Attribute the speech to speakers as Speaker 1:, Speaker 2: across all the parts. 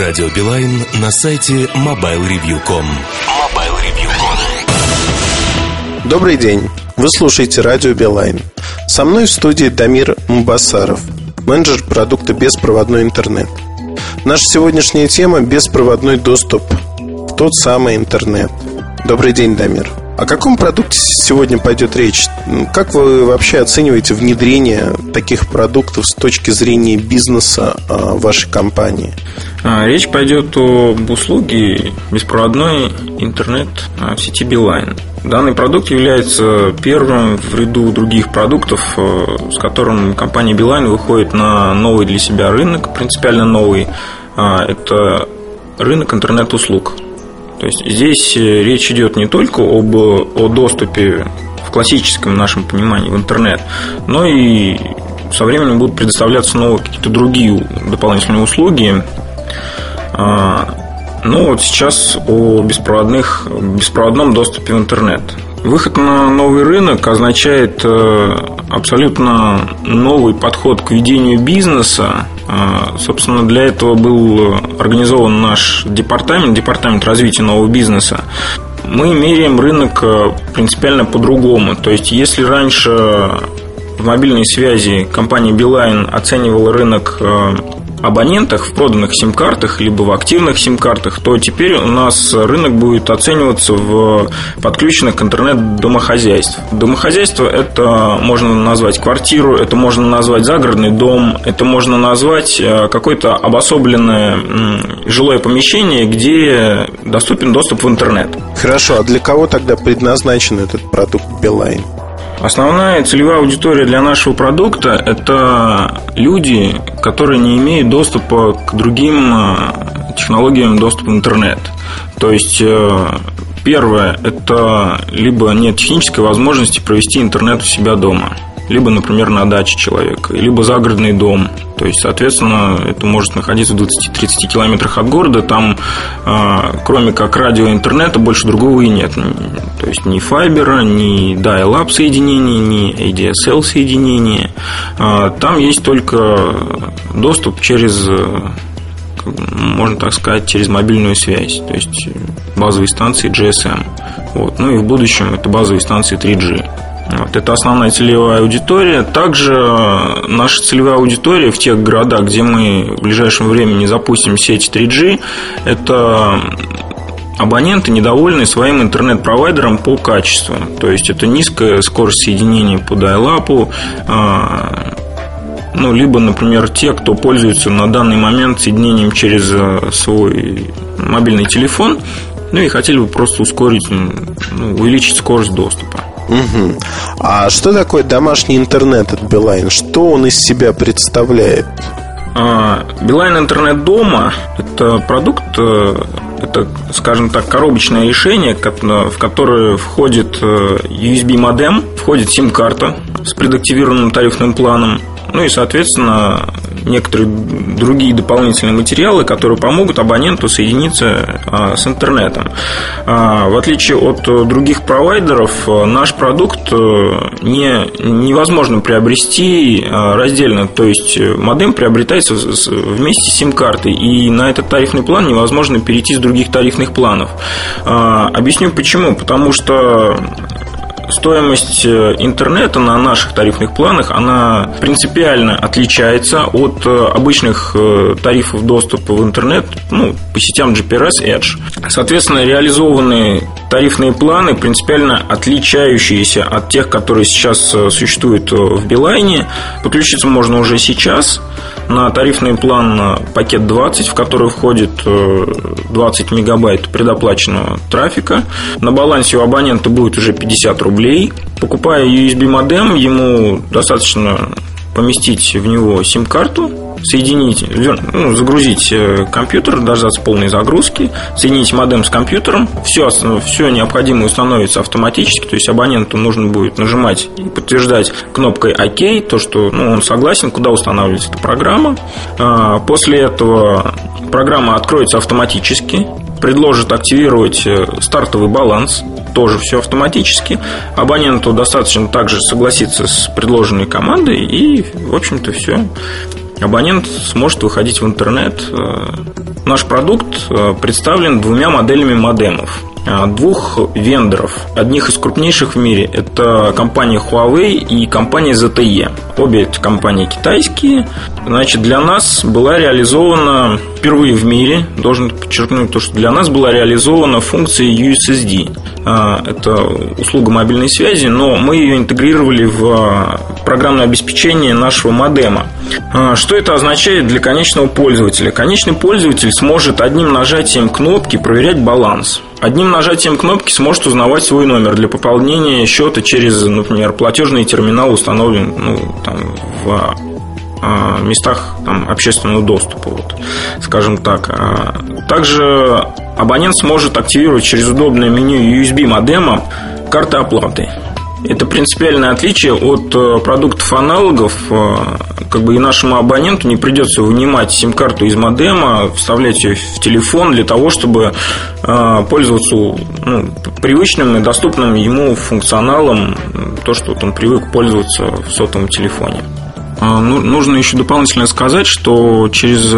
Speaker 1: Радио Билайн на сайте mobilereview.com.
Speaker 2: MobileReview.com Добрый день. Вы слушаете Радио Билайн. Со мной в студии Дамир Мубасаров, менеджер продукта «Беспроводной интернет». Наша сегодняшняя тема – беспроводной доступ в тот самый интернет. Добрый день, Дамир. О каком продукте сегодня пойдет речь? Как вы вообще оцениваете внедрение таких продуктов с точки зрения бизнеса а, вашей компании?
Speaker 3: А, речь пойдет об услуге беспроводной интернет в сети Билайн. Данный продукт является первым в ряду других продуктов, э, с которым компания Билайн выходит на новый для себя рынок, принципиально новый. А, это рынок интернет-услуг. То есть здесь э, речь идет не только об, о доступе в классическом нашем понимании в интернет, но и со временем будут предоставляться новые какие-то другие дополнительные услуги. А, ну вот сейчас о беспроводных, беспроводном доступе в интернет. Выход на новый рынок означает э, абсолютно новый подход к ведению бизнеса. А, собственно, для этого был организован наш департамент, департамент развития нового бизнеса. Мы меряем рынок э, принципиально по-другому. То есть, если раньше в мобильной связи компания Beeline оценивала рынок э, абонентах, в проданных сим-картах, либо в активных сим-картах, то теперь у нас рынок будет оцениваться в подключенных к интернет домохозяйств. Домохозяйство это можно назвать квартиру, это можно назвать загородный дом, это можно назвать э, какое-то обособленное жилое помещение, где доступен доступ в интернет.
Speaker 2: Хорошо, а для кого тогда предназначен этот продукт Билайн?
Speaker 3: Основная целевая аудитория для нашего продукта – это люди, которые не имеют доступа к другим э, технологиям доступа в интернет. То есть э, Первое – это либо нет технической возможности провести интернет у себя дома – либо, например, на даче человека, либо загородный дом. То есть, соответственно, это может находиться в 20-30 километрах от города. Там, а, кроме как радио и интернета, больше другого и нет. То есть, ни файбера, ни dial-up соединения, ни ADSL соединения. А, там есть только доступ через можно так сказать, через мобильную связь, то есть базовые станции GSM. Вот. Ну и в будущем это базовые станции 3G. Вот, это основная целевая аудитория. Также наша целевая аудитория в тех городах, где мы в ближайшем времени запустим сеть 3G, это абоненты, недовольные своим интернет-провайдером по качеству. То есть это низкая скорость соединения по dial а, ну, либо, например, те, кто пользуется на данный момент соединением через э, свой мобильный телефон, ну и хотели бы просто ускорить, ну, увеличить скорость доступа.
Speaker 2: Угу. А что такое домашний интернет от Билайн? Что он из себя представляет?
Speaker 3: А, Билайн интернет дома – это продукт, э, это, скажем так, коробочное решение, в которое входит э, USB модем, входит сим-карта с предактивированным тарифным планом, ну и, соответственно, некоторые другие дополнительные материалы, которые помогут абоненту соединиться а, с интернетом. А, в отличие от других провайдеров, наш продукт э, не, невозможно приобрести а, раздельно, то есть модем приобретается вместе с сим-картой, и на этот тарифный план невозможно перейти с других тарифных планов. Объясню почему. Потому что стоимость э, интернета на наших тарифных планах, она принципиально отличается от э, обычных э, тарифов доступа в интернет ну, по сетям GPRS Edge. Соответственно, реализованные тарифные планы принципиально отличающиеся от тех, которые сейчас существуют в Билайне. Подключиться можно уже сейчас на тарифный план пакет 20, в который входит 20 мегабайт предоплаченного трафика. На балансе у абонента будет уже 50 рублей рублей. Покупая USB модем, ему достаточно поместить в него сим-карту, соединить, ну, загрузить э, компьютер, дождаться полной загрузки, соединить модем с компьютером, все, все необходимое установится автоматически, то есть абоненту нужно будет нажимать и подтверждать кнопкой ОК, то, что ну, он согласен, куда устанавливается эта программа. А, после этого программа откроется автоматически, предложит активировать э, стартовый баланс, тоже все автоматически. Абоненту достаточно также согласиться с предложенной командой, и, в общем-то, все. абонент сможет выходить в интернет. Наш продукт представлен двумя моделями модемов. А, двух вендоров. Одних из крупнейших в мире это компания Huawei и компания ZTE. Обе эти компании китайские. Значит, для нас была реализована впервые в мире, должен подчеркнуть то, что для нас была реализована функция USSD. А, это услуга мобильной связи, но мы ее интегрировали в а, программное обеспечение нашего модема. Что это означает для конечного пользователя? Конечный пользователь сможет одним нажатием кнопки проверять баланс. Одним нажатием кнопки сможет узнавать свой номер для пополнения счета через, например, платежный терминал, установлен ну, там, в а, местах там, общественного доступа, вот, скажем так. А, также абонент сможет активировать через удобное меню USB модема карты оплаты. Это принципиальное отличие от э, продуктов аналогов. Э, как бы и нашему абоненту не придется вынимать сим-карту из модема, вставлять ее в телефон для того, чтобы э, пользоваться ну, привычным и доступным ему функционалом, то, что вот он привык пользоваться в сотовом телефоне. Ну, нужно еще дополнительно сказать, что через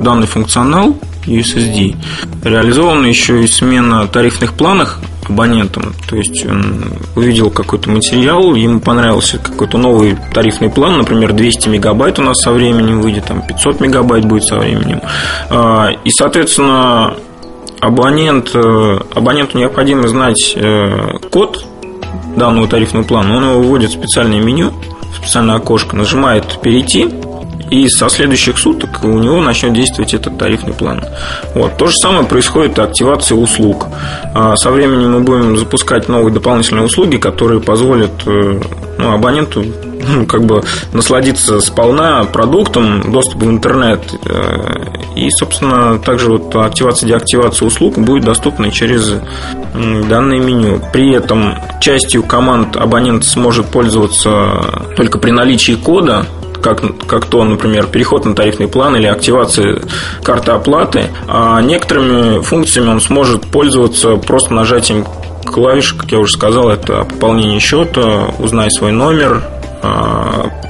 Speaker 3: данный функционал USSD реализована еще и смена тарифных планов абонентом. То есть он увидел какой-то материал, ему понравился какой-то новый тарифный план, например, 200 мегабайт у нас со временем выйдет, там 500 мегабайт будет со временем. А, и, соответственно, абонент, э, абоненту необходимо знать э, код данного тарифного плана, он его вводит в специальное меню, в специальное окошко, нажимает «Перейти», и со следующих суток у него начнет действовать этот тарифный план. Вот. То же самое происходит и активация услуг. А со временем мы будем запускать новые дополнительные услуги, которые позволят э, ну, абоненту ну, как бы насладиться сполна продуктом, доступ в интернет. Э, и, собственно, также вот активация деактивация услуг будет доступна через данное меню. При этом частью команд абонент сможет пользоваться только при наличии кода как, как то, например, переход на тарифный план или активация карты оплаты, а некоторыми функциями он сможет пользоваться просто нажатием клавиш, как я уже сказал, это пополнение счета, узнай свой номер,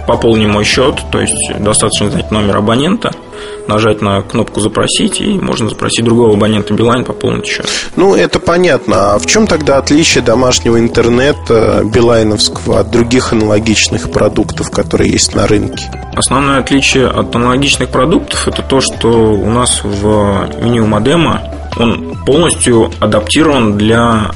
Speaker 3: пополни мой счет, то есть достаточно знать номер абонента – нажать на кнопку «Запросить», и можно запросить другого абонента Билайн, пополнить счет.
Speaker 2: Ну, это понятно. А в чем тогда отличие домашнего интернета билайновского от других аналогичных продуктов, которые есть на рынке?
Speaker 3: Основное отличие от аналогичных продуктов – это то, что у нас в меню модема он полностью адаптирован для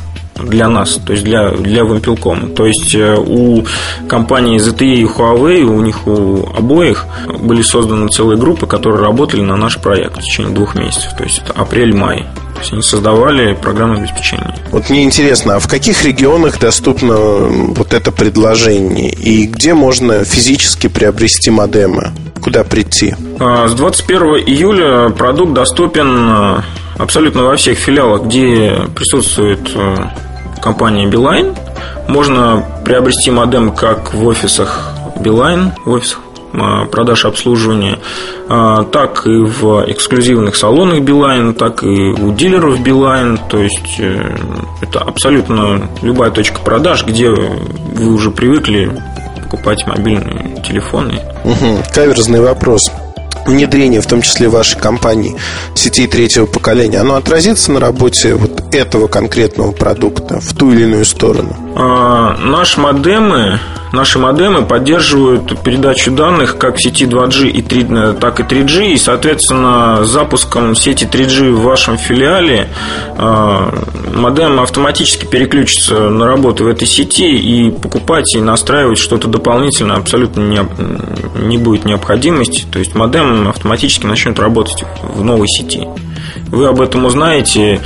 Speaker 3: для нас, то есть для, для Вимпелкома. То есть э, у компании ZTE и Huawei, у них у обоих были созданы целые группы, которые работали на наш проект в течение двух месяцев. То есть это апрель-май. То есть они создавали программное обеспечение.
Speaker 2: Вот мне интересно, а в каких регионах доступно вот это предложение? И где можно физически приобрести модемы? Куда прийти?
Speaker 3: А, с 21 июля продукт доступен э, абсолютно во всех филиалах, где присутствует э, компании Beeline. Можно приобрести модем как в офисах Beeline, в офисах а, продаж обслуживания, а, так и в эксклюзивных салонах Beeline, так и у дилеров Beeline. То есть э, это абсолютно любая точка продаж, где вы уже привыкли покупать мобильные телефоны.
Speaker 2: Угу. Каверзный вопрос внедрение, в том числе вашей компании, сетей третьего поколения, оно отразится на работе вот этого конкретного продукта в ту или иную сторону?
Speaker 3: А, наши модемы Наши модемы поддерживают передачу данных как в сети 2G, и 3, э, так и 3G. И, соответственно, с запуском сети 3G в вашем филиале э, модем автоматически переключится на работу в этой сети и покупать и настраивать что-то дополнительно абсолютно не, не будет необходимости. То есть модем автоматически начнет работать в новой сети. Вы об этом узнаете.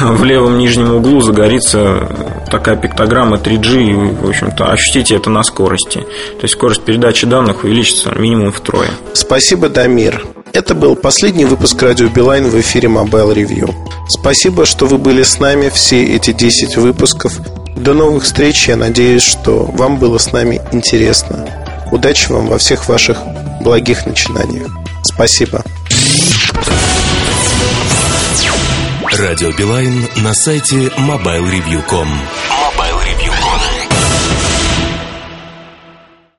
Speaker 3: В левом нижнем углу загорится такая пиктограмма 3G, и в общем-то, ощутите это на скорости. То есть скорость передачи данных увеличится минимум втрое.
Speaker 2: Спасибо, Дамир. Это был последний выпуск Радио Билайн в эфире Mobile Review. Спасибо, что вы были с нами все эти 10 выпусков. До новых встреч. Я надеюсь, что вам было с нами интересно. Удачи вам во всех ваших благих начинаниях. Спасибо.
Speaker 1: Радио Билайн на сайте mobilereview.com